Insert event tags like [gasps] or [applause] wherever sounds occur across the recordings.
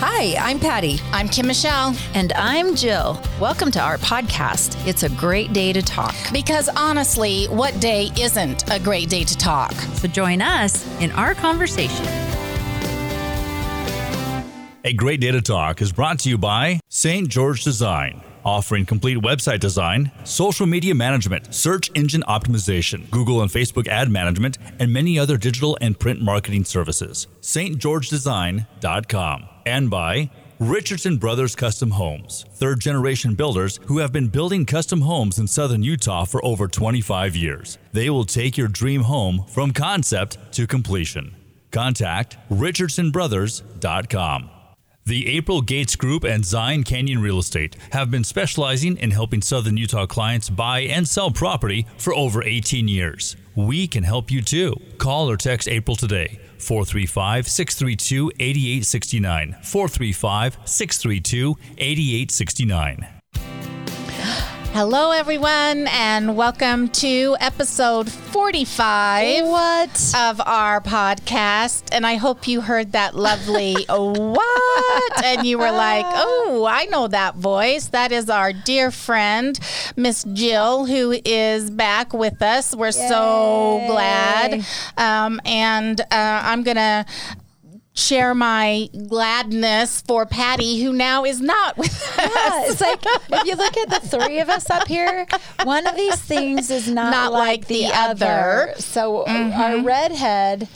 Hi, I'm Patty. I'm Kim Michelle. And I'm Jill. Welcome to our podcast. It's a great day to talk. Because honestly, what day isn't a great day to talk? So join us in our conversation. A Great Day to Talk is brought to you by St. George Design, offering complete website design, social media management, search engine optimization, Google and Facebook ad management, and many other digital and print marketing services. stgeorgedesign.com. And by Richardson Brothers Custom Homes, third generation builders who have been building custom homes in southern Utah for over 25 years. They will take your dream home from concept to completion. Contact richardsonbrothers.com. The April Gates Group and Zion Canyon Real Estate have been specializing in helping Southern Utah clients buy and sell property for over 18 years. We can help you too. Call or text April today, 435 632 8869. 435 632 8869. Hello, everyone, and welcome to episode 45 What? of our podcast. And I hope you heard that lovely [laughs] what? And you were like, oh, I know that voice. That is our dear friend, Miss Jill, who is back with us. We're so glad. Um, and uh, I'm going to share my gladness for Patty, who now is not with us. Yeah, it's like if you look at the three of us up here, one of these things is not, Not like the other. Mm-hmm. So our redhead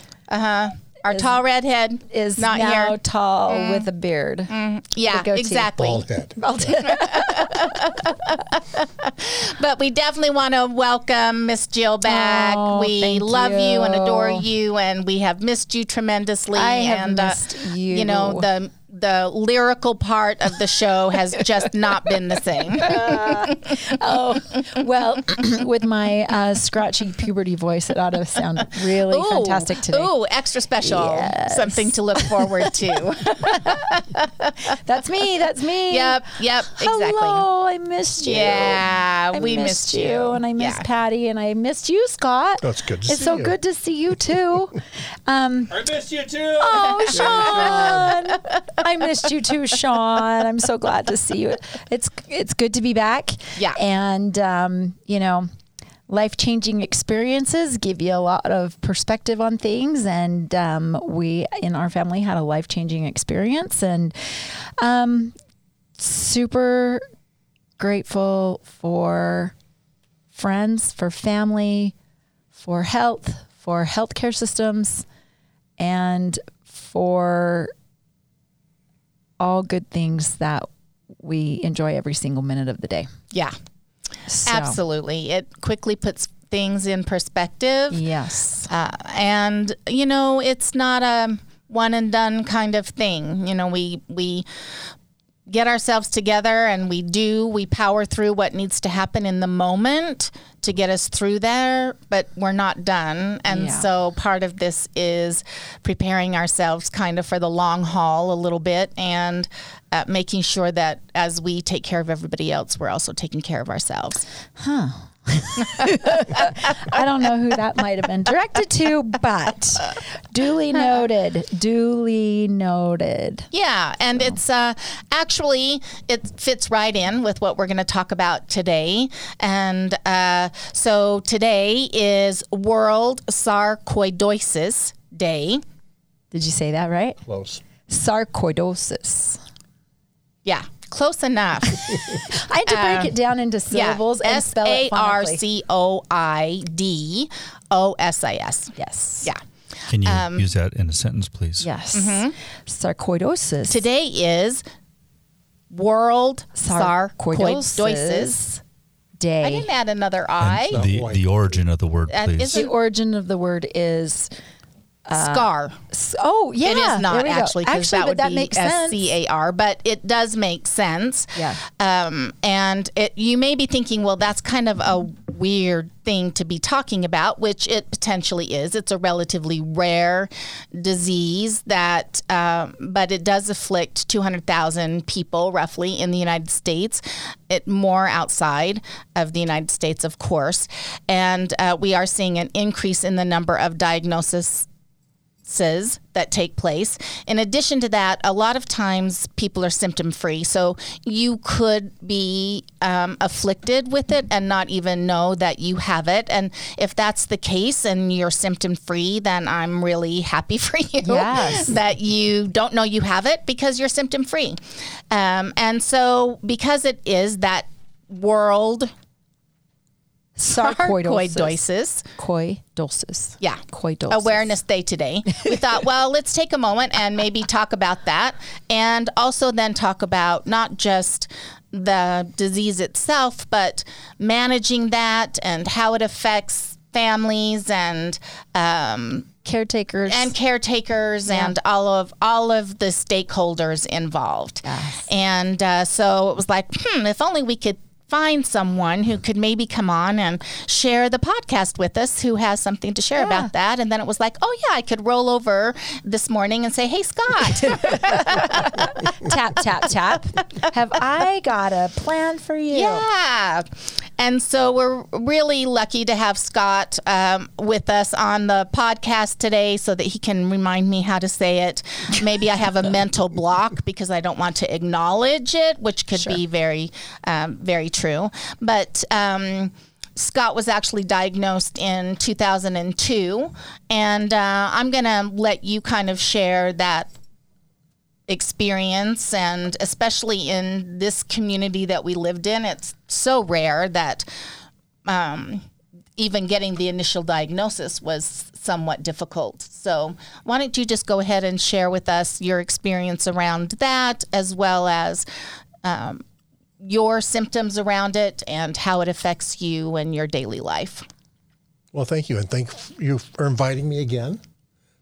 Our tall redhead is not now here. Mm. tall with a beard. Yeah, goatee. exactly. Bald head. Bald head. [laughs] But we definitely want to welcome Miss Jill back. Oh, we love you. and adore you, and we have missed you tremendously. I have and, uh, missed You know the the lyrical part of the show has just not been the same. [laughs] Oh, well, [clears throat] with my uh, scratchy puberty voice, it ought to sound really Ooh, fantastic today. Ooh, extra special. Yes. Something to look forward to. [laughs] That's me. That's me. yep, yep, exactly. Hello, I missed you. Yeah, I we missed, missed you, you. and I missed Yeah. Patty, and I missed you, Scott. That's good to it's see so you. good to see you too. [laughs] Um, I missed you too. oh, Sean, I missed you too, Sean. I'm so glad to see you. It's it's good to be back. Yeah. and um, you know. Life changing experiences give you a lot of perspective on things. And um, we in our family had a life changing experience and um, super grateful for friends, for family, for health, for healthcare systems, and for all good things that we enjoy every single minute of the day. Yeah, So, absolutely. It quickly puts things in perspective. Yes. Uh, and you know, it's not a one and done kind of thing. You know, we we get ourselves together and we do we power through what needs to happen in the moment to get us through there but we're not done. And Yeah. so part of this is preparing ourselves kind of for the long haul a little bit and uh, making sure that as we take care of everybody else we're also taking care of ourselves [laughs] I don't know who that might have been directed to, but duly noted. Duly noted. Yeah, and it's uh, actually it fits right in with what we're going to talk about today. And uh, so today is World Sarcoidosis Day. Did you say that right? Close. Sarcoidosis. Yeah, close enough. [laughs] I had to break it down into syllables yeah, and spell it R phonetically. C O I D O S I S. Yes. Yeah. Can you Um, use that in a sentence, please? Yes. Mm-hmm. Sarcoidosis. Today is World Sarcoidosis Sarcoidosis. Day. I didn't add another I. The, the origin of the word, please. is the origin of the word is Scar. s- oh yeah it is not there we go. actually because that would that be makes S C A R, but it does make sense. Yeah. Um, and it, you may be thinking, well, that's kind of a weird thing to be talking about, which it potentially is. It's a relatively rare disease that, um, but it does afflict 200,000 people roughly in the United States. It more outside of the United States, of course, and uh, we are seeing an increase in the number of that take place. In addition to that, a lot of times people are symptom free. So you could be um, afflicted with it and not even know that you have it. And if that's the case and you're symptom free, then I'm really happy [laughs] for you Yes. that you don't know you have it because you're symptom free. Um, and so, because it is that world sarcoidosis, Sarcoidosis. yeah. Coidosis. Awareness Day today. We thought, [laughs] well, let's take a moment and maybe talk about that. And also then talk about not just the disease itself, but managing that and how it affects families and um, Caretakers. and caretakers and all of all of the stakeholders involved. Yes. And uh, so it was like, hmm, if only we could find someone who could maybe come on and share the podcast with us who has something to share about that. And then it was like, oh yeah, I could roll over this morning and say, hey Scott, [laughs] tap, tap, tap. Have I got a plan for you? Yeah. And so we're really lucky to have Scott um, with us on the podcast today so that he can remind me how to say it. Maybe I have a mental block because I don't want to acknowledge it, which could be very, um, very true. But, um, Scott was actually diagnosed in 2002, and uh, I'm going to let you kind of share that experience and especially in this community that we lived in it's so rare that um, even getting the initial diagnosis was somewhat difficult. So why don't you just go ahead and share with us your experience around that as well as um, your symptoms around it and how it affects you and your daily life Well, thank you, and thank you for inviting me again.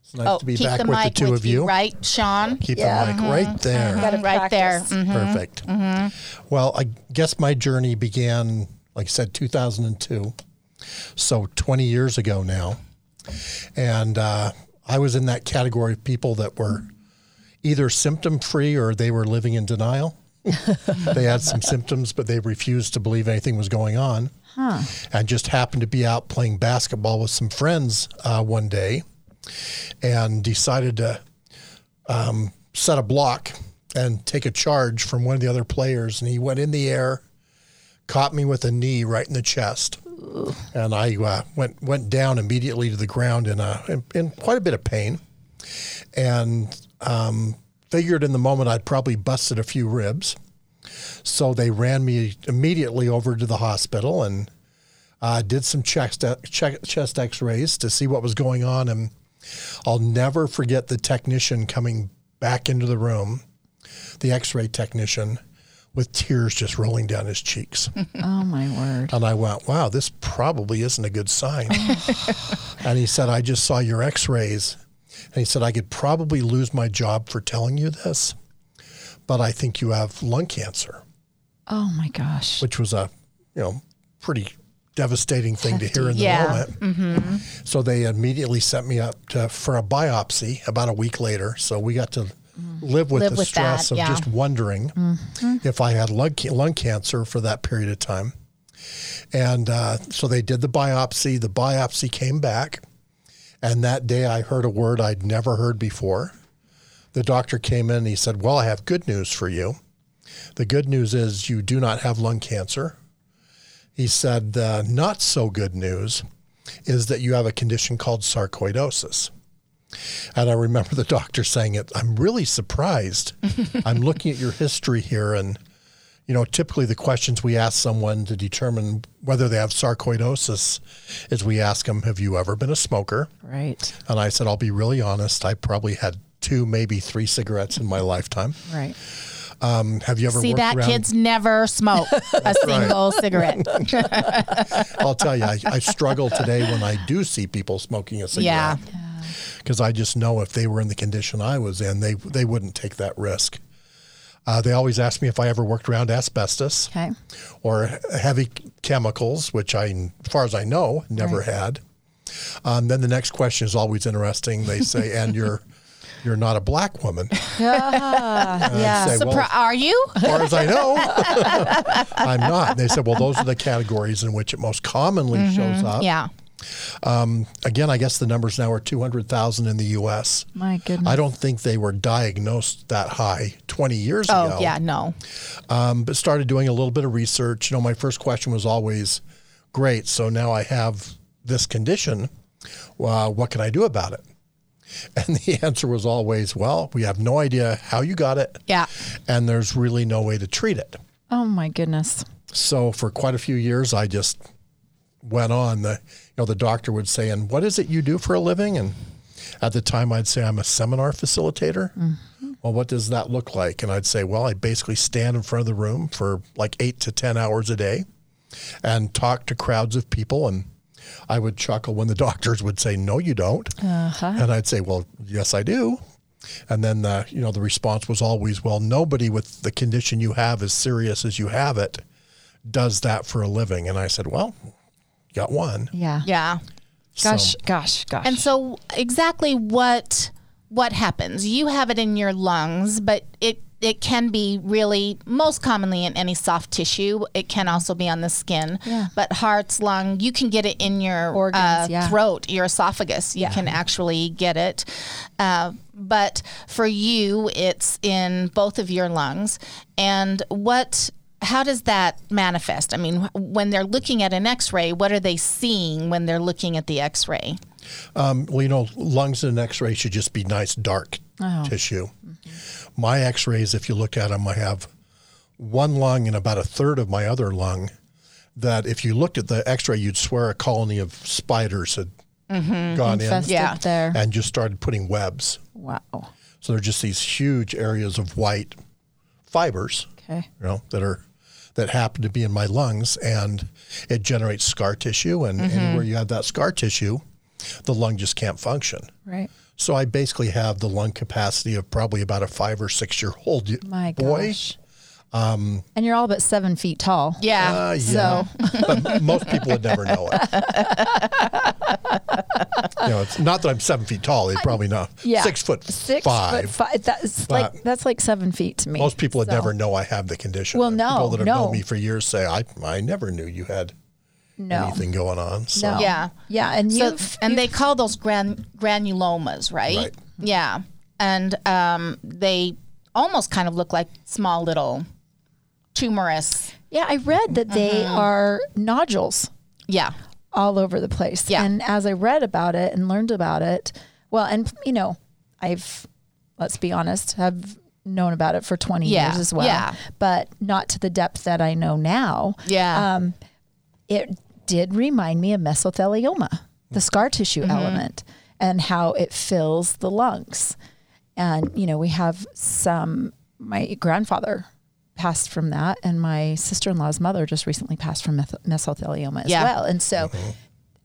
It's nice oh to be keep back the with mic the two with of you. right sean Keep Yeah. the mic right there. Gotta right there practice. Mhm. Perfect. Well, I guess my journey began, like I said, 2002. So 20 years ago now. And uh, I was in that category of people that were either symptom free or they were living in denial. [laughs] they had some symptoms, but they refused to believe anything was going on. And just happened to be out playing basketball with some friends uh, one day and decided to um, set a block and take a charge from one of the other players. And he went in the air, caught me with a knee right in the chest. And I uh, went went down immediately to the ground in a in, in quite a bit of pain, and um, figured in the moment I'd probably busted a few ribs. So they ran me immediately over to the hospital and uh, did some chest check, chest X-rays to see what was going on. And I'll never forget the technician coming back into the room, the X-ray technician, with tears just rolling down his cheeks. [laughs] Oh my word. And I went, wow, this probably isn't a good sign. [laughs] and he said, I just saw your x rays. And he said, I could probably lose my job for telling you this, but I think you have lung cancer, Oh my gosh. which was a, you know, pretty devastating thing to hear in the Yeah. moment. So they immediately sent me up to, for a biopsy about a week later. So we got to live with Live the with stress that, of yeah. just wondering if I had lung, lung cancer for that period of time. And uh, so they did the biopsy. The biopsy came back. And that day I heard a word I'd never heard before. The doctor came in and he said, Well, I have good news for you. The good news is you do not have lung cancer. He said, The not so good news is that you have a condition called sarcoidosis. And I remember the doctor saying it. I'm really surprised. [laughs] I'm looking at your history here, and you know, typically the questions we ask someone to determine whether they have sarcoidosis is we ask them, "Have you ever been a smoker?" Right. And I said, "I'll be really honest. I probably had two, maybe three cigarettes in my lifetime. Right. Um, have you ever See that around? kids never smoke [laughs] a single cigarette. [laughs] I'll tell you, I, I struggle today when I do see people smoking a cigarette. Yeah. because I just know if they were in the condition I was in, they they wouldn't take that risk. Uh, they always ask me if I ever worked around asbestos Okay. or heavy chemicals, which I, as far as I know, never had. Um, then the next question is always interesting. They say, [laughs] "And you're you're not a black woman." [laughs] Ah, yeah. say, well, Surpri- are you? as far as I know, [laughs] I'm not. And they said, "Well, those are the categories in which it most commonly shows up." Yeah. Again, I guess the numbers now are 200,000 in the U.S. My goodness. I don't think they were diagnosed that high 20 years Oh, ago. Oh, yeah, no. Um, but started doing a little bit of research. You know, my first question was always, great, so now I have this condition. Well, what can I do about it? [laughs] And the answer was always, well, we have no idea how you got it. Yeah. And there's really no way to treat it. oh my goodness. So for quite a few years, I just went on. The you know the doctor would say, "And what is it you do for a living?" And at the time, I'd say I'm a seminar facilitator. Mm-hmm. Well, what does that look like? And I'd say, well, I basically stand in front of the room for like eight to ten hours a day, and talk to crowds of people. And I would chuckle when the [laughs] doctors would say, "No, you don't," uh-huh. and I'd say, "Well, yes, I do." And then the you know the response was always, "Well, nobody with the condition you have as serious as you have it does that for a living." And I said, "Well, got one." Yeah. Yeah. Gosh, So- gosh, gosh. And so exactly what what happens? You have it in your lungs, but it it can be really most commonly in any soft tissue. It can also be on the skin. Yeah. But hearts, lung, you can get it in your Organs, uh, yeah. throat, your esophagus. You can actually get it. Uh, but for you, it's in both of your lungs. And what how does that manifest? I mean, when they're looking at an X-ray, what are they seeing when they're looking at the X-ray? Um, well, you know, lungs in an X-ray should just be nice dark tissue. My X-rays, if you look at them, I have one lung and about a third of my other lung. That if you looked at the X-ray, you'd swear a colony of spiders had gone Infested Yeah. there. in and just started putting webs. Wow. So they're just these huge areas of white fibers, Okay. you know, that are that happen to be in my lungs, and it generates scar tissue. And mm-hmm. anywhere you have that scar tissue, the lung just can't function. Right. So I basically have the lung capacity of probably about a five or six year old My boy. gosh. And you're all but seven feet tall. Yeah. Uh, yeah, [laughs] but most people would never know it. [laughs] you know, it's not that I'm seven feet tall. They probably know. Yeah. six foot Six five. foot five. That's like that's like seven feet to me. Most people would So- never know I have the condition. Well, And no, people that have no. known me for years say I I never knew you had no. anything going on. So No. Yeah. Yeah, and So, you and they call those gran- granulomas, right? Right. Yeah. And um, they almost kind of look like small little tumorous. Yeah, I read that they Mm-hmm. are nodules Yeah. all over the place. Yeah. And as I read about it and learned about it, well, and you know, I've let's be honest, have known about it for 20 Yeah, years as well, yeah. but not to the depth that I know now. Yeah. Um, it did remind me of mesothelioma, the scar tissue Mm-hmm. element, and how it fills the lungs. And, you know, we have some, my grandfather passed from that, and my sister in law's mother just recently passed from meth- mesothelioma as Yeah. well. And so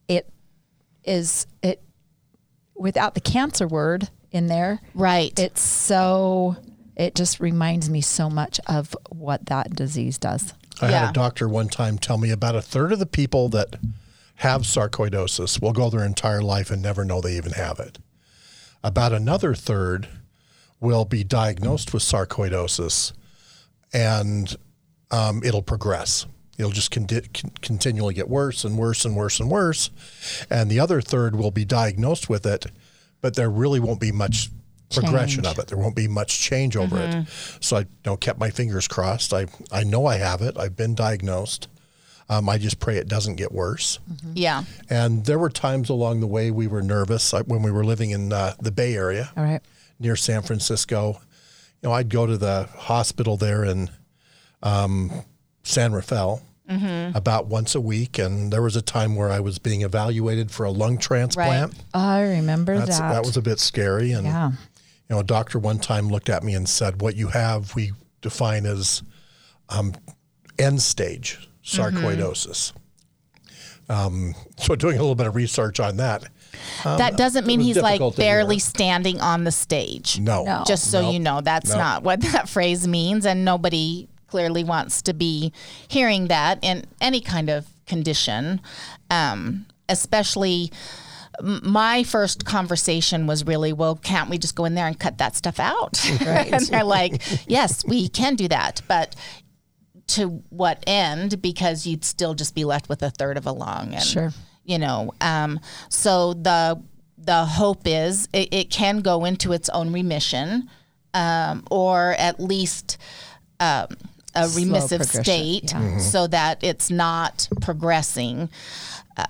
it is, it, without the cancer word in there, right. it's so, it just reminds me so much of what that disease does. I Yeah. had a doctor one time tell me about a third of the people that have sarcoidosis will go their entire life and never know they even have it. About another third will be diagnosed with sarcoidosis and um, it'll progress. It'll just conti- con- continually get worse and worse and worse and worse. And the other third will be diagnosed with it, but there really won't be much progression Change. of it. There won't be much change over it. So I you know, kept my fingers crossed. I, I know I have it. I've been diagnosed. Um, I just pray it doesn't get worse. yeah. And there were times along the way we were nervous like when we were living in uh, the Bay Area All right. near San Francisco. You know, I'd go to the hospital there in um, San Rafael about once a week, and there was a time where I was being evaluated for a lung transplant. I remember That's, that. that was a bit scary, and yeah. you know, a doctor one time looked at me and said, "What you have, we define as um, end stage sarcoidosis." Um, so, doing a little bit of research on that. That doesn't mean he's like barely hear. standing on the stage. No, No. Just so Nope. you know, that's Nope. not what [laughs] that phrase means. And nobody clearly wants to be hearing that in any kind of condition, um, especially. My first conversation was really, well, can't we just go in there and cut that stuff out? Right. [laughs] and they're like, yes, we can do that, but to what end? Because you'd still just be left with a third of a lung. And Sure. You know. Um, so the the hope is it, it can go into its own remission, um, or at least um, a Slow remissive state, yeah. so that it's not progressing. Uh,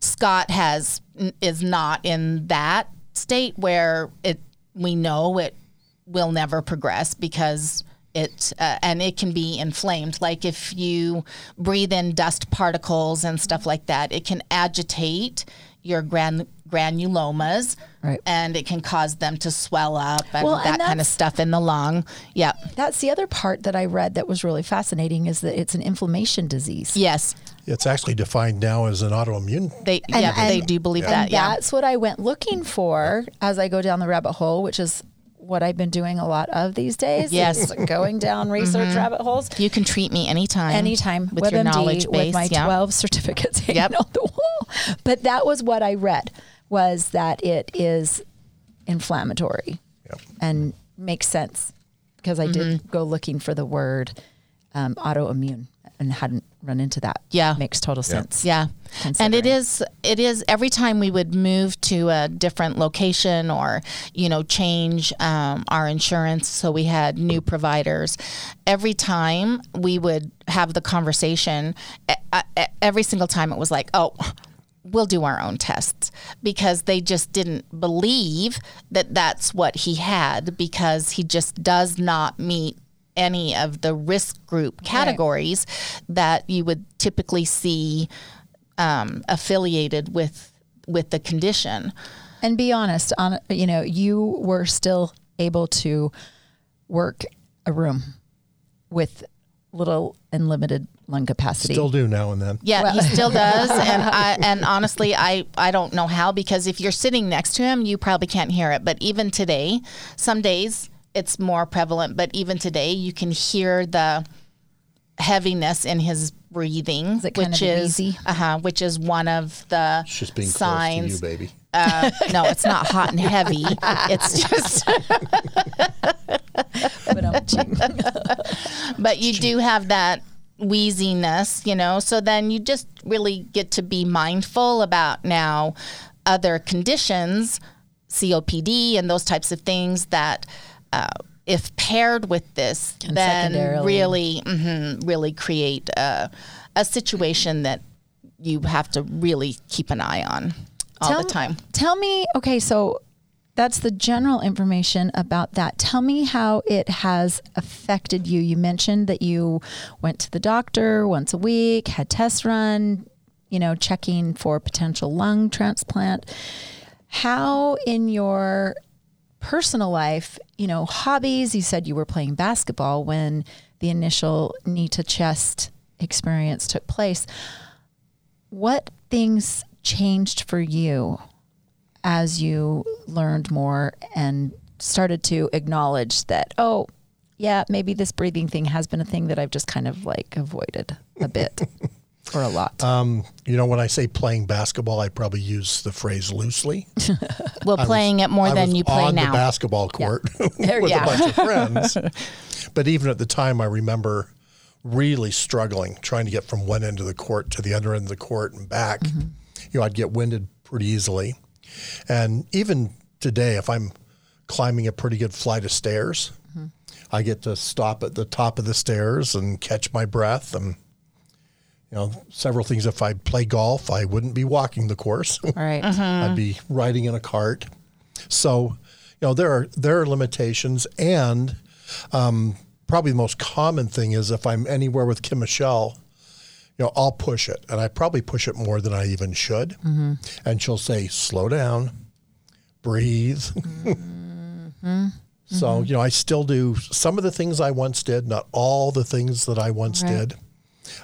Scott has is not in that state where it we know it will never progress because it uh, and it can be inflamed like if you breathe in dust particles and stuff like that it can agitate your gran- granulomas Right. and it can cause them to swell up and Well, and that kind of stuff in the lung yeah That's the other part that I read that was really fascinating is that it's an inflammation disease. yes It's actually defined now as an autoimmune. they And- yeah they do believe And that yeah that's what I went looking for as I go down the rabbit hole, which is what I've been doing a lot of these days. Yes. [laughs] going down research rabbit holes. you can treat me anytime Anytime with your knowledge base with my yeah 12 certificates hanging Yep. on the wall. But that was what I read was that it is inflammatory Yep. and makes sense because I Mm-hmm. did go looking for the word um, autoimmune and hadn't run into that. Yeah. Makes total sense. Yeah. And it is it is every time we would move to a different location or you know change um, our insurance so we had new providers every time we would have the conversation every single time it was like oh we'll do our own tests because they just didn't believe that that's what he had because he just does not meet any of the risk group categories that you would typically see um, affiliated with with the condition. And be honest, on you know, you were still able to work a room with little and limited lung capacity. Still do now and then. Yeah, he still [laughs] does, and I, and honestly, I I don't know how because if you're sitting next to him, you probably can't hear it. But even today, some days it's more prevalent. But even today, you can hear the heaviness in his breathing, it kind which of is wheezy? uh huh, which is one of the It's just being signs. close to you, baby. Uh, no, it's not hot and heavy. It's just, [laughs] But, [laughs] but you do have that wheeziness, you know. So then you just really get to be mindful about now other conditions, COPD, and those types of things that. Uh, if paired with this, Can then really, mhm, really create a, a situation that you have to really keep an eye on all tell, the time. Tell me, okay, so that's the general information about that. Tell me how it has affected you. You mentioned that you went to the doctor once a week, had tests run, you know, checking for potential lung transplant. How in your personal life, you know, hobbies, you said you were playing basketball when the initial knee to chest experience took place. What things changed for you as you learned more and started to acknowledge that, oh, yeah, maybe this breathing thing has been a thing that I've just kind of like avoided a bit [laughs] or a lot. You know, when I say playing basketball, I probably use the phrase loosely. [laughs] Well, playing it more I than was you play on now. the basketball court [laughs] There- with yeah. a bunch of friends. [laughs] but even at the time, I remember really struggling trying to get from one end of the court to the other end of the court and back. Mm-hmm. You know, I'd get winded pretty easily. And even today, if I'm climbing a pretty good flight of stairs, Mm-hmm. I get to stop at the top of the stairs and catch my breath and you know, several things. If I play golf, I wouldn't be walking the course. All [laughs] right. Uh-huh. I'd be riding in a cart. So, you know, there are there are limitations, and um, probably the most common thing is if I'm anywhere with Kim Michelle, you know, I'll push it, and I probably push it more than I even should. Mm-hmm. And she'll say, "Slow down, breathe." [laughs] Mm-hmm. So, mm-hmm. you know, I still do some of the things I once did, not all the things that I once Right. did.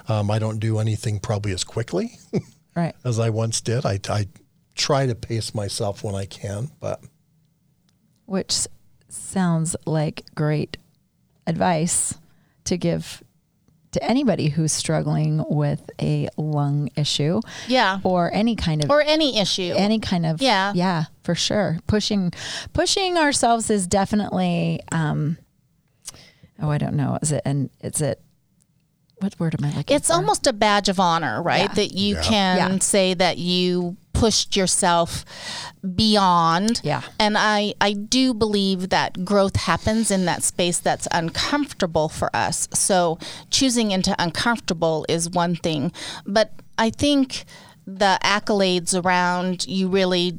Um, I don't do anything probably as quickly [laughs] Right. as I once did. I, I try to pace myself when I can, but Which sounds like great advice to give to anybody who's struggling with a lung issue Yeah. or any kind of Or any issue. any kind of Yeah. yeah for sure pushing pushing ourselves is definitely um oh i don't know is it and is it what word am I looking It's for? almost a badge of honor, right? Yeah. That you Yeah. can Yeah. say that you pushed yourself beyond. Yeah. And I, I do believe that growth happens in that space that's uncomfortable for us. So choosing into uncomfortable is one thing. But I think the accolades around you really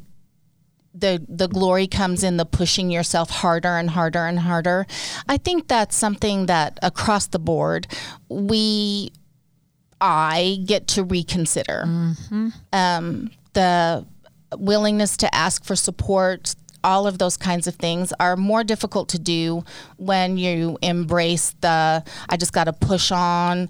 the the glory comes in the pushing yourself harder and harder and harder. I think that's something that across the board we I get to reconsider. Um, the willingness to ask for support, all of those kinds of things are more difficult to do when you embrace the I just got to push on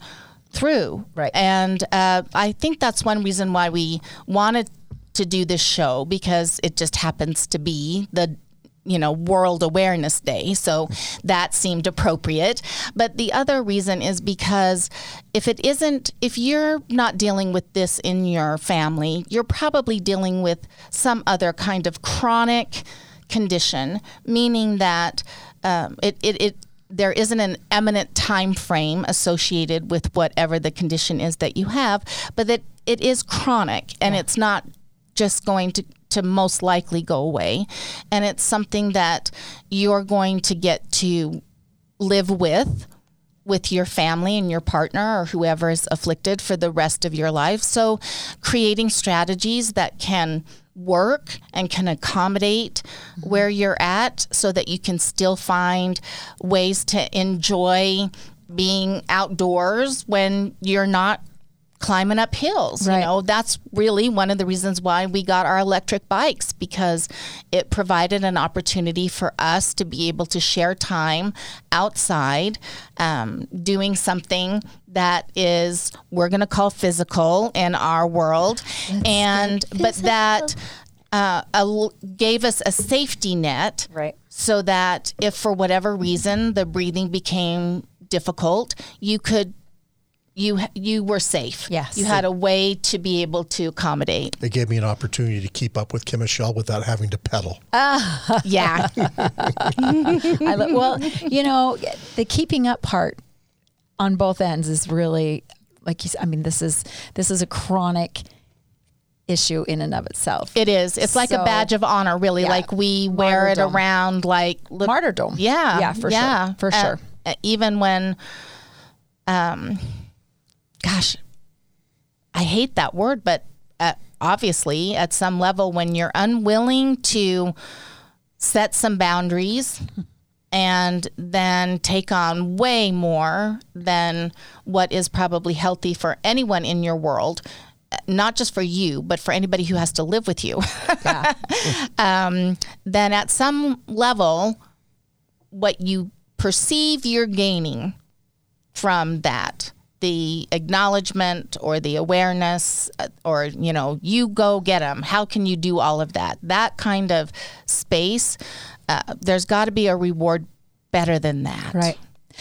through. Right. And uh, I think that's one reason why we wanted to do this show because it just happens to be the you know world awareness day. So that seemed appropriate. But the other reason is because if it isn't if you're not dealing with this in your family you're probably dealing with some other kind of chronic condition meaning that um, it, it, it there isn't an eminent time frame associated with whatever the condition is that you have, but that it is chronic and it's not just going to to most likely go away and it's something that you're going to get to live with with your family and your partner or whoever is afflicted for the rest of your life. So, creating strategies that can work and can accommodate mm-hmm. where you're at so that you can still find ways to enjoy being outdoors when you're not climbing up hills. Right. You know, that's really one of the reasons why we got our electric bikes because it provided an opportunity for us to be able to share time outside, um, doing something that is we're going to call physical in our world, and but that. Uh, a, gave us a safety net Right. so that if for whatever reason the breathing became difficult, you could you you were safe. Yes. you had a way to be able to accommodate. They gave me an opportunity to keep up with Kim Michelle without having to pedal. [laughs] Yeah, [laughs] I lo- well, you know, the keeping up part on both ends is really like you. I mean, this is this is a chronic issue in and of itself. it is. It's like So- a badge of honor, really. Yeah. Like we wear it around, like look, Martyrdom. Yeah, Yeah, for yeah. sure. For Uh, sure. uh, even when, um, gosh, I hate that word, but uh, obviously, at some level, when you're unwilling to set some boundaries and then take on way more than what is probably healthy for anyone in your world, not just for you, but for anybody who has to live with you, [laughs] um, then at some level, what you perceive you're gaining from that the acknowledgement or the awareness uh, or you know you go get them how can you do all of that? That kind of space uh, there's got to be a reward better than that. Right.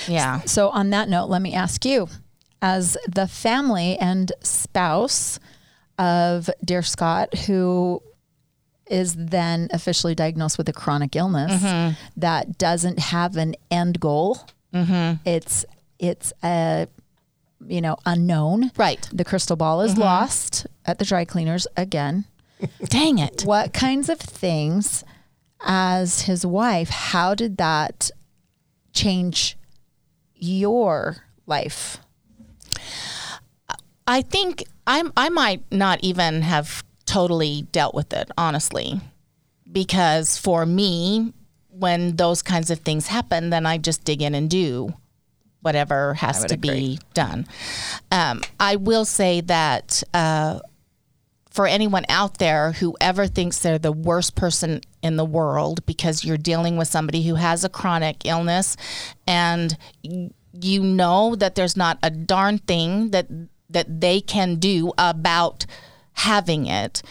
yeah. So, on that note, let me ask you, as the family and spouse of dear Scott, who is then officially diagnosed with a chronic illness that doesn't have an end goal. It's it's a you know unknown. right The crystal ball is mm-hmm. lost at the dry cleaners again. [laughs] dang it What kinds of things, as his wife, how did that change your life? I think I'm I might not even have totally dealt with it, honestly. Because for me, when those kinds of things happen, then I just dig in and do whatever has to be done. Um, I will say that uh, for anyone out there who ever thinks they're the worst person in the world because you're dealing with somebody who has a chronic illness and you know that there's not a darn thing that that they can do about having it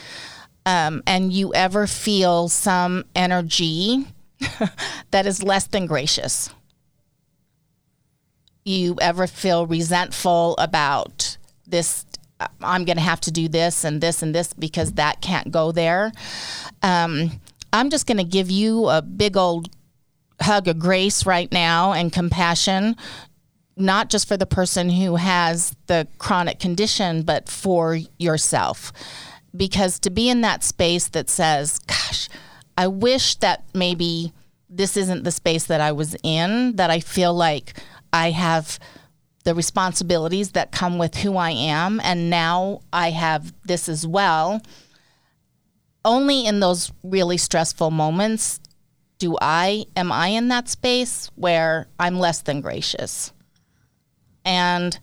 um, and you ever feel some energy [laughs] that is less than gracious you ever feel resentful about this uh, i'm going to have to do this and this and this because that can't go there um, i'm just going to give you a big old hug of grace right now and compassion not just for the person who has the chronic condition, but for yourself. Because to be in that space that says, gosh, I wish that maybe this isn't the space that I was in, that I feel like I have the responsibilities that come with who I am, and now I have this as well. Only in those really stressful moments do I am I in that space where I'm less than gracious, and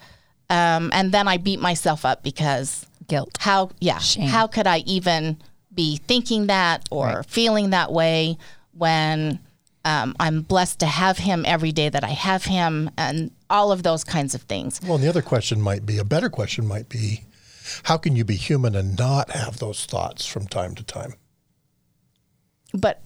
um, and then I beat myself up because Guilt. how yeah Shame. how could I even be thinking that or feeling that way when um, I'm blessed to have him every day that I have him and all of those kinds of things. Well, and the other question might be a better question might be how can you be human and not have those thoughts from time to time? But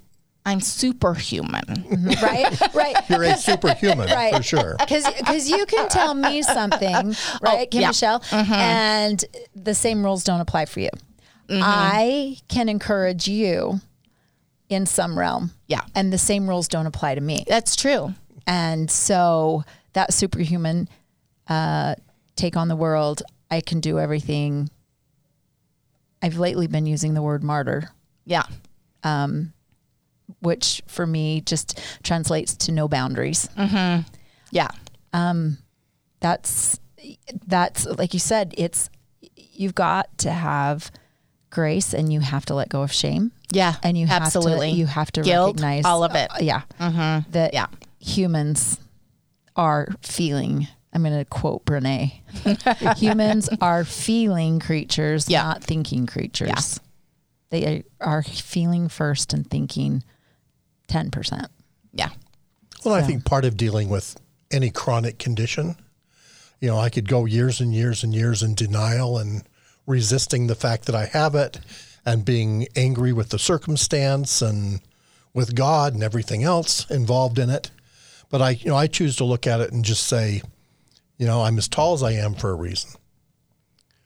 I'm superhuman. Mm-hmm. right? [laughs] Right. [laughs] You're a superhuman Right. for sure. Because you can tell me [laughs] something, oh, right, Kim yeah. Michelle, mm-hmm. and the same rules don't apply for you. Mm-hmm. I can encourage you in some realm. Yeah. And the same rules don't apply to me. That's true. And so that superhuman uh, take on the world, I can do everything. I've lately been using the word martyr, Yeah. Um, which for me just translates to no boundaries. Mm-hmm. Yeah. Um, That's that's like you said, it's you've got to have grace and you have to let go of shame. Yeah. And you have to- absolutely you have to Guilt, recognize all of it. uh, yeah. That Yeah. humans are feeling I'm going to quote Brene. [laughs] Humans are feeling creatures, Yeah. not thinking creatures. Yeah. They are feeling first and thinking 10%. Yeah. Well, I think part of dealing with any chronic condition, you know, I could go years and years and years in denial and resisting the fact that I have it and being angry with the circumstance and with God and everything else involved in it. But I, you know, I choose to look at it and just say, you know, I'm as tall as I am for a reason.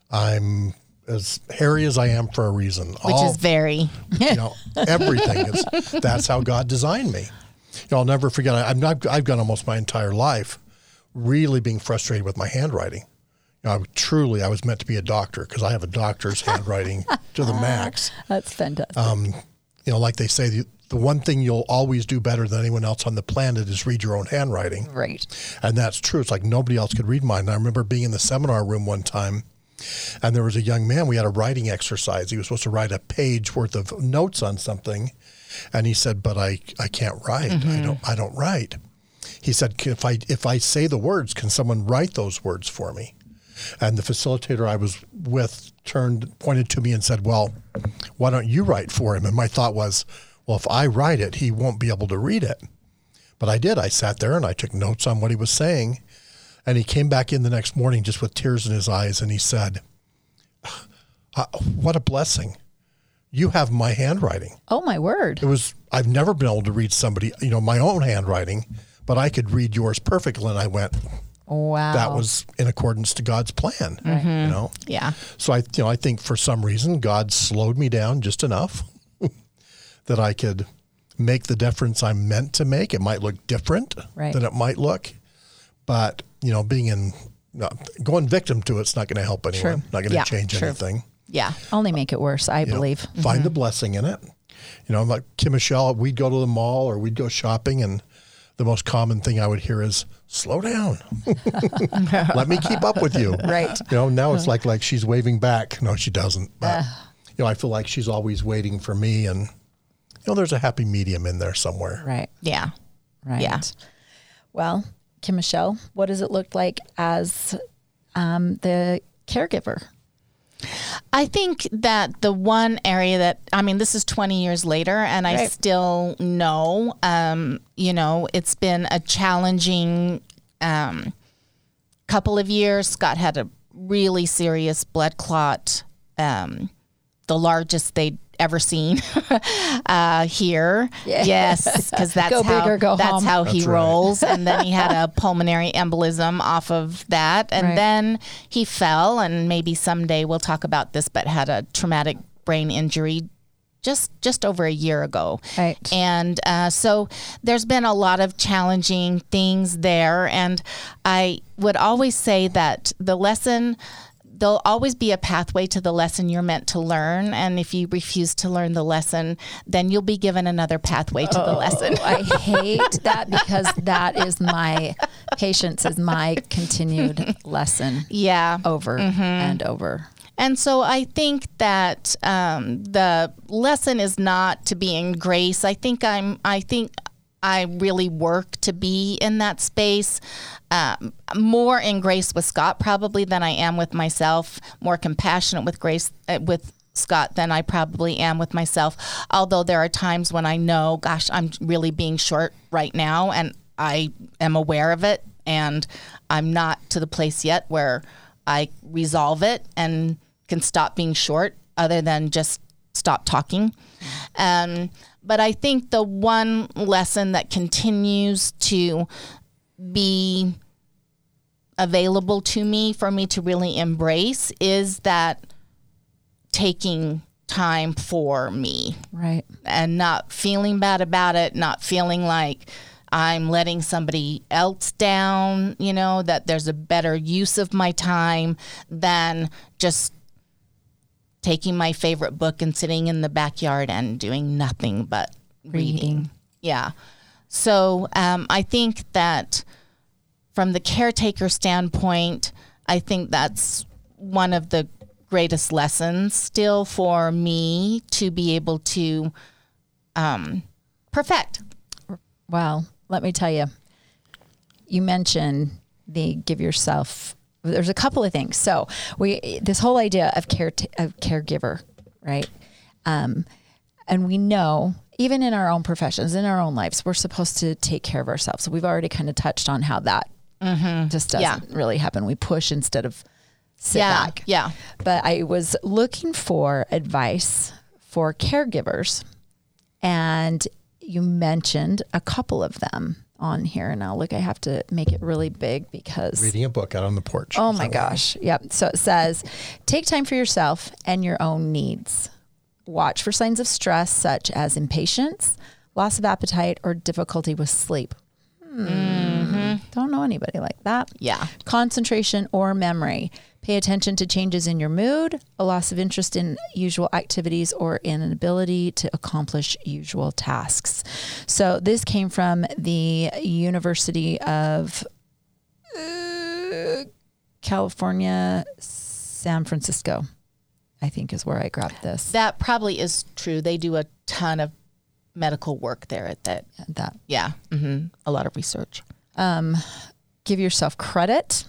I'm as hairy as I am for a reason. Which All- is very you know, everything is that's how God designed me. You know, I'll never forget. I, I'm not. I've gone almost my entire life really being frustrated with my handwriting. I, truly, I was meant to be a doctor because I have a doctor's handwriting to the [laughs] ah, max. That's fantastic. Um, you know, like they say, the, the one thing you'll always do better than anyone else on the planet is read your own handwriting. right. And that's true. It's like nobody else could read mine. And I remember being in the seminar room one time, and there was a young man. We had a writing exercise. He was supposed to write a page worth of notes on something, and he said, "But I, I can't write. I mm-hmm. don't, I don't write." He said, "If I, if I say the words, can someone write those words for me?" And the facilitator I was with turned, pointed to me, and said, "Well, why don't you write for him?" And my thought was, "Well, if I write it, he won't be able to read it." But I did. I sat there and I took notes on what he was saying. And he came back in the next morning just with tears in his eyes and he said, "Uh, What a blessing. You have my handwriting. Oh, my word. It was, I've never been able to read somebody, you know, my own handwriting, but I could read yours perfectly. And I went, Wow. that was in accordance to God's plan, mm-hmm. you know? yeah. So I, you know, I think for some reason God slowed me down just enough [laughs] that I could make the difference I'm meant to make. It might look different Right. than it might look, but you know, being in no, going victim to it's not going to help anyone. True. Not going to Yeah, change true. anything. Yeah. only make it worse, I You know, believe. find the mm-hmm. blessing in it. You know, I'm like Kim Michelle, we'd go to the mall or we'd go shopping, and the most common thing I would hear is "Slow down, [laughs] let me keep up with you." Right. You know, now it's like like she's waving back. No, she doesn't. But you know, I feel like she's always waiting for me, and you know, there's a happy medium in there somewhere. Right. Yeah. Right. Yeah. Well, Kim Michelle, what does it look like as um, the caregiver? I think that the one area that I mean, this is 20 years later, and I still know, um, you know, it's been a challenging um, couple of years. Scott had a really serious blood clot, um, the largest they'd ever seen [laughs] uh, here. Yeah. Yes, because [laughs] that's Go big how or go that's home. how he That's right. rolls. And then he had a [laughs] pulmonary embolism off of that, and Right. then he fell. And maybe someday we'll talk about this, but had a traumatic brain injury just just over a year ago. Right. And uh, so there's been a lot of challenging things there, and I would always say that the lesson. There'll always be a pathway to the lesson you're meant to learn. And if you refuse to learn the lesson, then you'll be given another pathway to the lesson. [laughs] I hate that because that is my patience is my continued lesson Yeah. over and over. And so I think that um, the lesson is not to be in grace. I think I'm. I think I really work to be in that space. Um, more in grace with Scott probably than I am with myself. More compassionate with grace uh, with Scott than I probably am with myself. Although there are times when I know, gosh, I'm really being short right now, and I am aware of it, and I'm not to the place yet where I resolve it and can stop being short, other than just stop talking. Um, but I think the one lesson that continues to be available to me for me to really embrace is that taking time for me Right. and not feeling bad about it, not feeling like I'm letting somebody else down, you know, that there's a better use of my time than just taking my favorite book and sitting in the backyard and doing nothing but reading. Reading. Yeah. So um, I think that from the caretaker standpoint, I think that's one of the greatest lessons still for me to be able to um, perfect. Well, let me tell you, you mentioned the give yourself. There's a couple of things. So we this whole idea of care of caregiver, right? Um, and we know even in our own professions, in our own lives, we're supposed to take care of ourselves. So we've already kind of touched on how that just doesn't Yeah. really happen. We push instead of sit yeah, back. yeah. But I was looking for advice for caregivers, and you mentioned a couple of them on here. Now, look, I have to make it really big because. Reading a book out on the porch. Oh my that what- gosh. Yep. So it says take time for yourself and your own needs. Watch for signs of stress such as impatience, loss of appetite, or difficulty with sleep. Hmm. Don't know anybody like that Yeah. concentration or memory. Pay attention to changes in your mood, a loss of interest in usual activities, or an inability to accomplish usual tasks. So, this came from the University of uh, California, San Francisco, I think is where I grabbed this. That probably is true. They do a ton of medical work there at that. That Yeah. hmm A lot of research. give yourself credit.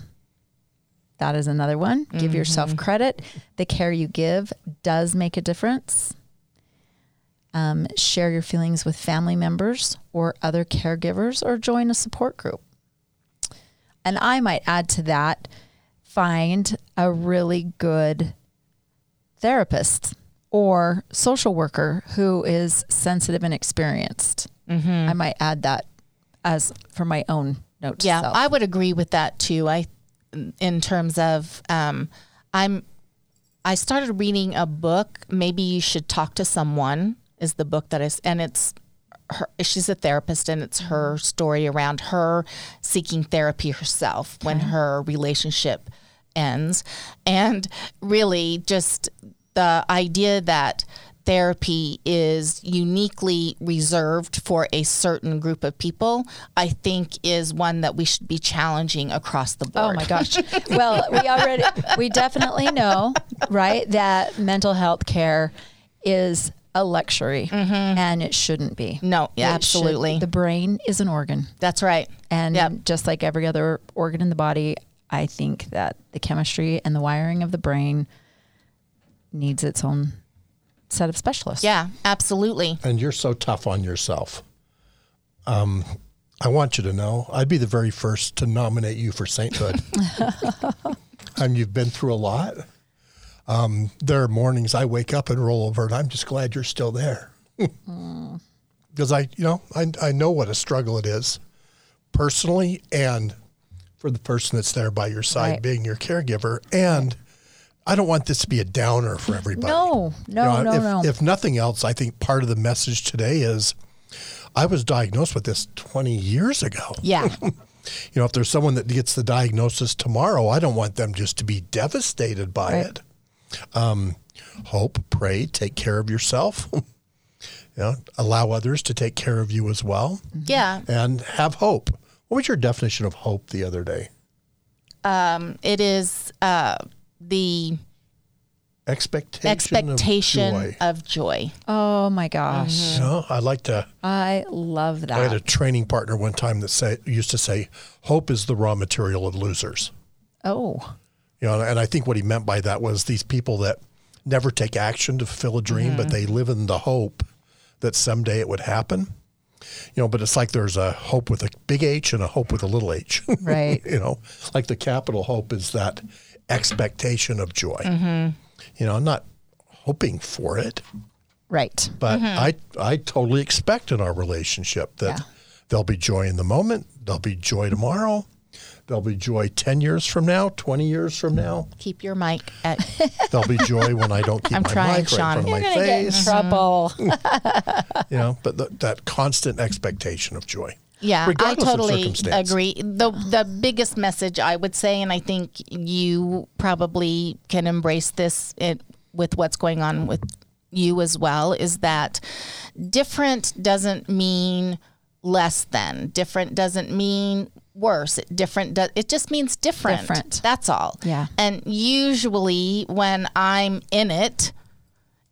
That is another one. Give yourself credit. The care you give does make a difference. Um, share your feelings with family members or other caregivers or join a support group. And I might add to that find a really good therapist or social worker who is sensitive and experienced. I might add that as for my own note to Yeah. I would agree with that too. I, in terms of, um, I'm, I started reading a book. Maybe you should talk to someone. Is the book that is, and it's her. She's a therapist, and it's her story around her seeking therapy herself when her relationship ends, and really just the idea that therapy is uniquely reserved for a certain group of people, I think is one that we should be challenging across the oh board. Oh my gosh. [laughs] Well, we already, we definitely know, right, that mental health care is a luxury mm-hmm. and it shouldn't be. No, yeah, It should- absolutely. the brain is an organ. That's right. And Yep. just like every other organ in the body, I think that the chemistry and the wiring of the brain needs its own set of specialists. Yeah, absolutely. and you're so tough on yourself. Um, I want you to know I'd be the very first to nominate you for sainthood. [laughs] and you've been through a lot. Um, there are mornings I wake up and roll over, and I'm just glad you're still there. Because I, you know, I, I know what a struggle it is, personally, and for the person that's there by your side, Right. being your caregiver, and I don't want this to be a downer for everybody. No, no, You know, no, if, no. If nothing else, I think part of the message today is I was diagnosed with this 20 years ago. Yeah. [laughs] You know, if there's someone that gets the diagnosis tomorrow, I don't want them just to be devastated by Right. it. Um, hope, pray, take care of yourself. [laughs] you know, allow others to take care of you as well, yeah. and have hope. What was your definition of hope the other day? It is uh, the Expectation. expectation Of joy. of joy. oh my gosh. Mm-hmm. You know, I like to. I love that. I had a training partner one time that say used to say, "Hope is the raw material of losers." Oh, You know, and I think what he meant by that was these people that never take action to fulfill a dream, but mm-hmm. they live in the hope that someday it would happen. You know, but it's like there's a hope with a big H and a hope with a little H. [laughs] right. you know, like the capital hope is that expectation of joy. Mm-hmm. You know, I'm not hoping for it, right. but mm-hmm. I I totally expect in our relationship that Yeah. there'll be joy in the moment, there'll be joy tomorrow, there'll be joy 10 years from now, 20 years from now. Keep your mic at. [laughs] There'll be joy when I don't keep I'm my trying, mic right in front of You're my gonna get in trouble. [laughs] You know, but th- that constant expectation of joy. Yeah, regardless I of totally circumstance. agree. The the biggest message I would say, and I think you probably can embrace this it, with what's going on with you as well, is that different doesn't mean less than. Different doesn't mean worse. Different does it just means different. Different. That's all. Yeah. And usually when I'm in it,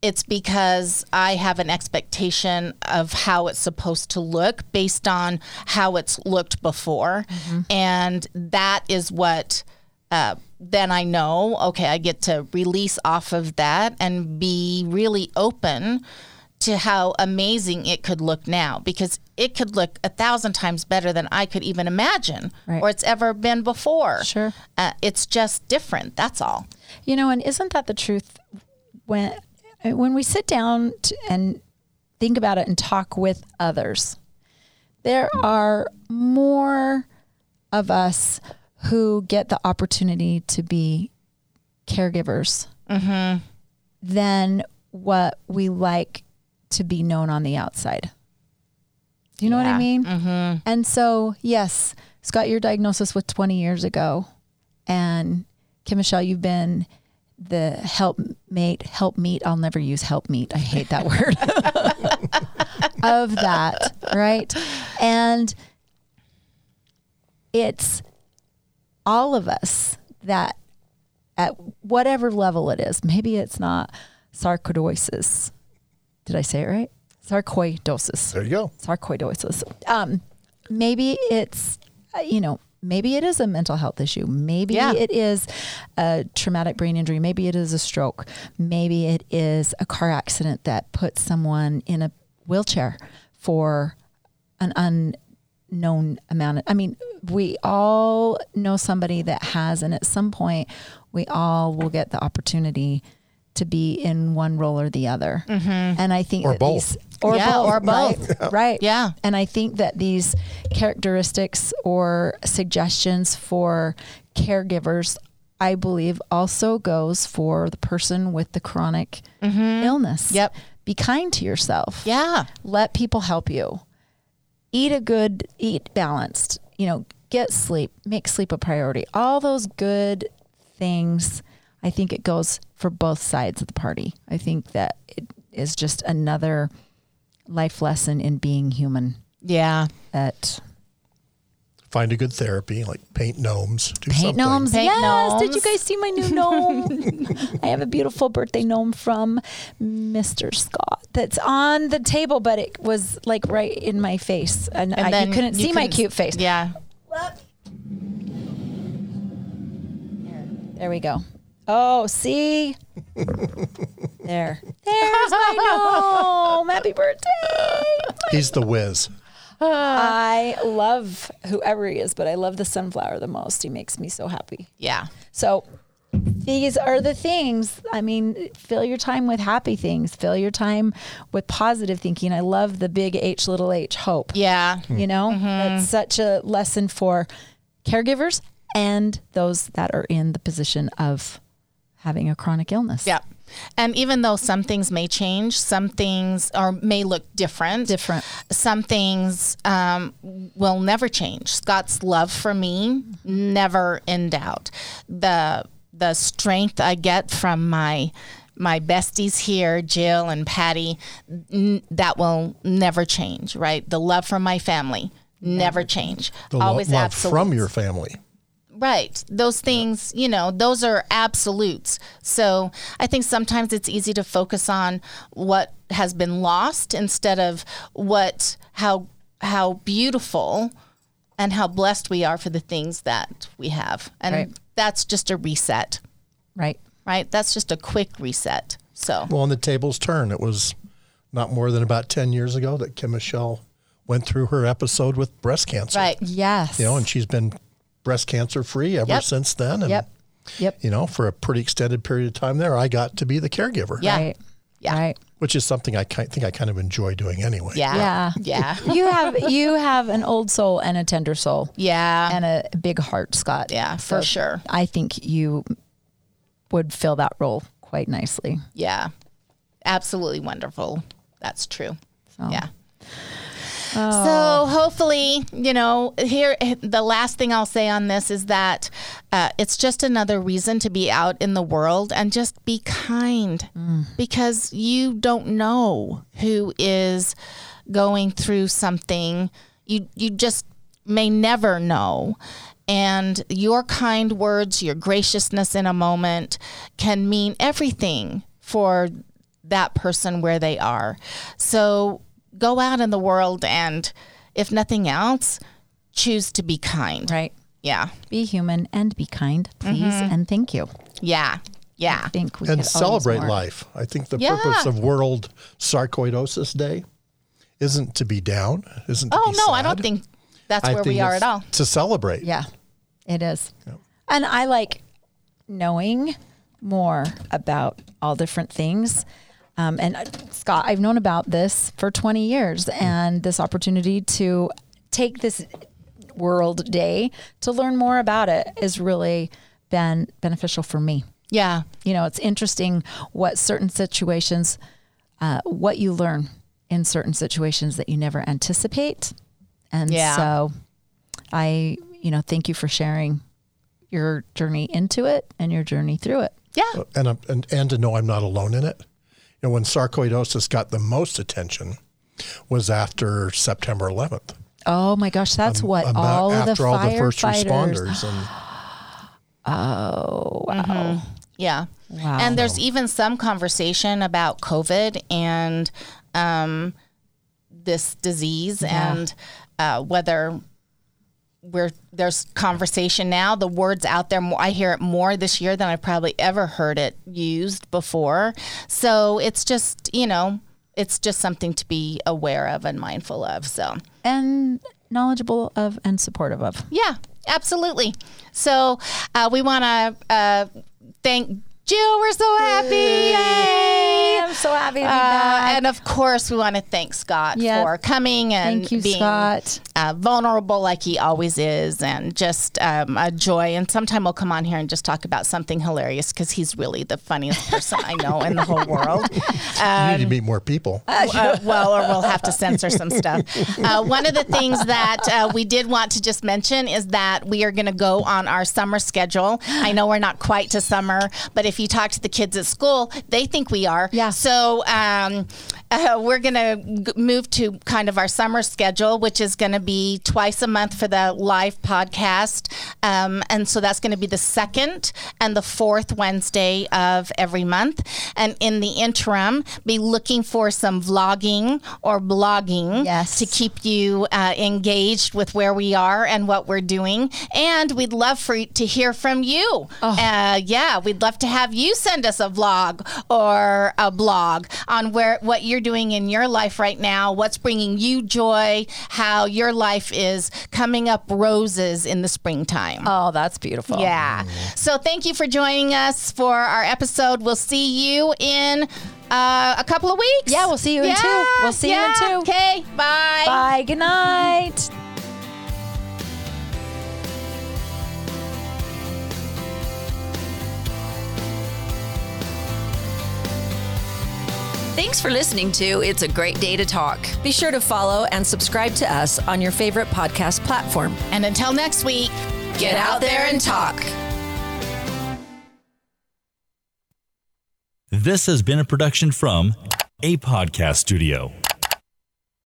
it's because I have an expectation of how it's supposed to look based on how it's looked before. And that is what uh, then I know, okay, I get to release off of that and be really open to how amazing it could look now because it could look a thousand times better than I could even imagine Right. or it's ever been before. Sure. Uh, it's just different. That's all. You know, and isn't that the truth when Uh, when we sit down and think about it and talk with others? There are more of us who get the opportunity to be caregivers mm-hmm. than what we like to be known on the outside. Do you know what I Yeah. mean? Mm-hmm. And so, yes, Scott, your diagnosis was 20 years ago. And Kim Michelle, you've been the helpmate, help meet. I'll never use help meet. I hate that word. [laughs] of that, right? And it's all of us that at whatever level it is, maybe it's not sarcoidosis. Did I say it right? Sarcoidosis There you go. sarcoidosis. Um, maybe it's, uh, you know, maybe it is a mental health issue. Maybe Yeah. it is a traumatic brain injury. Maybe it is a stroke. Maybe it is a car accident that puts someone in a wheelchair for an unknown amount of, I mean, we all know somebody that has, and at some point, we all will get the opportunity to be in one role or the other. Mm-hmm. And I think Or that both. these, or Yeah, both, or both. right? right. Yeah. And I think that these characteristics or suggestions for caregivers, I believe, also goes for the person with the chronic mm-hmm. illness. Yep. Be kind to yourself. Yeah. Let people help you. Eat a good, eat balanced. You know, get sleep. Make sleep a priority. All those good things. I think it goes for both sides of the party. I think that it is just another life lesson in being human Yeah. that Find a good therapy, like paint gnomes. Do paint something. gnomes. Paint yes. Did you guys see my new gnome? [laughs] I have a beautiful birthday gnome from Mr. Scott that's on the table, but it was like right in my face, and, I, you couldn't see my couldn't- cute face. Yeah. There we go. Oh, see? there. There's my gnome. Happy birthday. He's the whiz. I love whoever he is, but I love the sunflower the most. He makes me so happy. Yeah. So these are the things. I mean, fill your time with happy things. Fill your time with positive thinking. I love the big H little h hope. Yeah. You know, mm-hmm. that's such a lesson for caregivers and those that are in the position of having a chronic illness. Yeah. And even though some things may change, some things or may look different. Different. Some things um, will never change. Scott's love for me never in doubt. The the strength I get from my my besties here, Jill and Patty, n- that will never change. Right. The love from my family never change. The lo- Always love absolute. from your family. Right. Those things, you know, those are absolutes. So I think sometimes it's easy to focus on what has been lost instead of what how how beautiful and how blessed we are for the things that we have. And Right. that's just a reset, Right. right? That's just a quick reset. So Well, and the tables turn. It was not more than about 10 years ago that Kim Michelle went through her episode with breast cancer. right. Yes. You know, and she's been breast cancer free ever Yep. since then. And, Yep. Yep. you know, for a pretty extended period of time there, I got to be the caregiver. Yeah. Right. Yeah. Right. Which is something I ki- think I kind of enjoy doing anyway. Yeah. Yeah. Yeah. [laughs] you have you have an old soul and a tender soul Yeah. and a big heart, Scott. Yeah, for sure. I think you would fill that role quite nicely. Yeah. Absolutely wonderful. That's true. So. Yeah. So hopefully, you know, here the last thing I'll say on this is that uh, it's just another reason to be out in the world and just be kind because you don't know who is going through something. You you just may never know. And your kind words, your graciousness in a moment can mean everything for that person where they are. So go out in the world and, if nothing else, choose to be kind. Right. Yeah. Be human and be kind, please, Mm-hmm. and thank you. Yeah. Yeah. I think we And celebrate life. I think the Yeah. purpose of World Sarcoidosis Day isn't to be down, isn't to Oh, be no, I don't think that's I where think we are at all. To celebrate. Yeah, it is. And I like knowing more about all different things. Um, and uh, Scott, I've known about this for 20 years and this opportunity to take this World Day to learn more about it has really been beneficial for me. Yeah. You know, it's interesting what certain situations, uh, what you learn in certain situations that you never anticipate. And Yeah. so I, you know, thank you for sharing your journey into it and your journey through it. Yeah. and, and and to know I'm not alone in it. You know, when sarcoidosis got the most attention was after September 11th. Oh my gosh, that's what About all of the all the first responders and [gasps] Oh wow. Yeah. Wow. And there's even some conversation about COVID and um, this disease Yeah. and uh, whether we're there's conversation now. The words out there. More, I hear it more this year than I've probably ever heard it used before. So it's just you know it's just something to be aware of and mindful of. So And knowledgeable of and supportive of. yeah, absolutely. So uh, we want to uh, thank Jill. We're so happy. Yay! I'm so happy to be Uh, back. and of course, we want to thank Scott Yeah. for coming and Thank you, being Scott. Uh, vulnerable like he always is, and just um, a joy. And sometime we'll come on here and just talk about something hilarious because he's really the funniest person I know in the whole world. [laughs] you need to meet more people. uh, well, or we'll have to censor some stuff. [laughs] Uh, one of the things that uh, we did want to just mention is that we are going to go on our summer schedule. I know we're not quite to summer, but if you talk to the kids at school, they think we are. Yeah. So um, uh, we're going to g- move to kind of our summer schedule, which is going to be twice a month for the live podcast. Um, and so that's going to be the second and the fourth Wednesday of every month. And in the interim, be looking for some vlogging or blogging Yes. to keep you uh, engaged with where we are and what we're doing. And we'd love for to hear from you. Uh, yeah, we'd love to have you send us a vlog or a blog on where what you're doing in your life right now, what's bringing you joy, how your life is coming up roses in the springtime. Oh, that's beautiful. Yeah. So thank you for joining us for our episode. We'll see you in uh, a couple of weeks. Yeah, we'll see you in two. We'll see you in two. Okay. Bye. Bye. Good night. Thanks for listening to It's a Great Day to Talk. Be sure to follow and subscribe to us on your favorite podcast platform. And until next week, Get out there and talk. This has been a production from a podcast studio.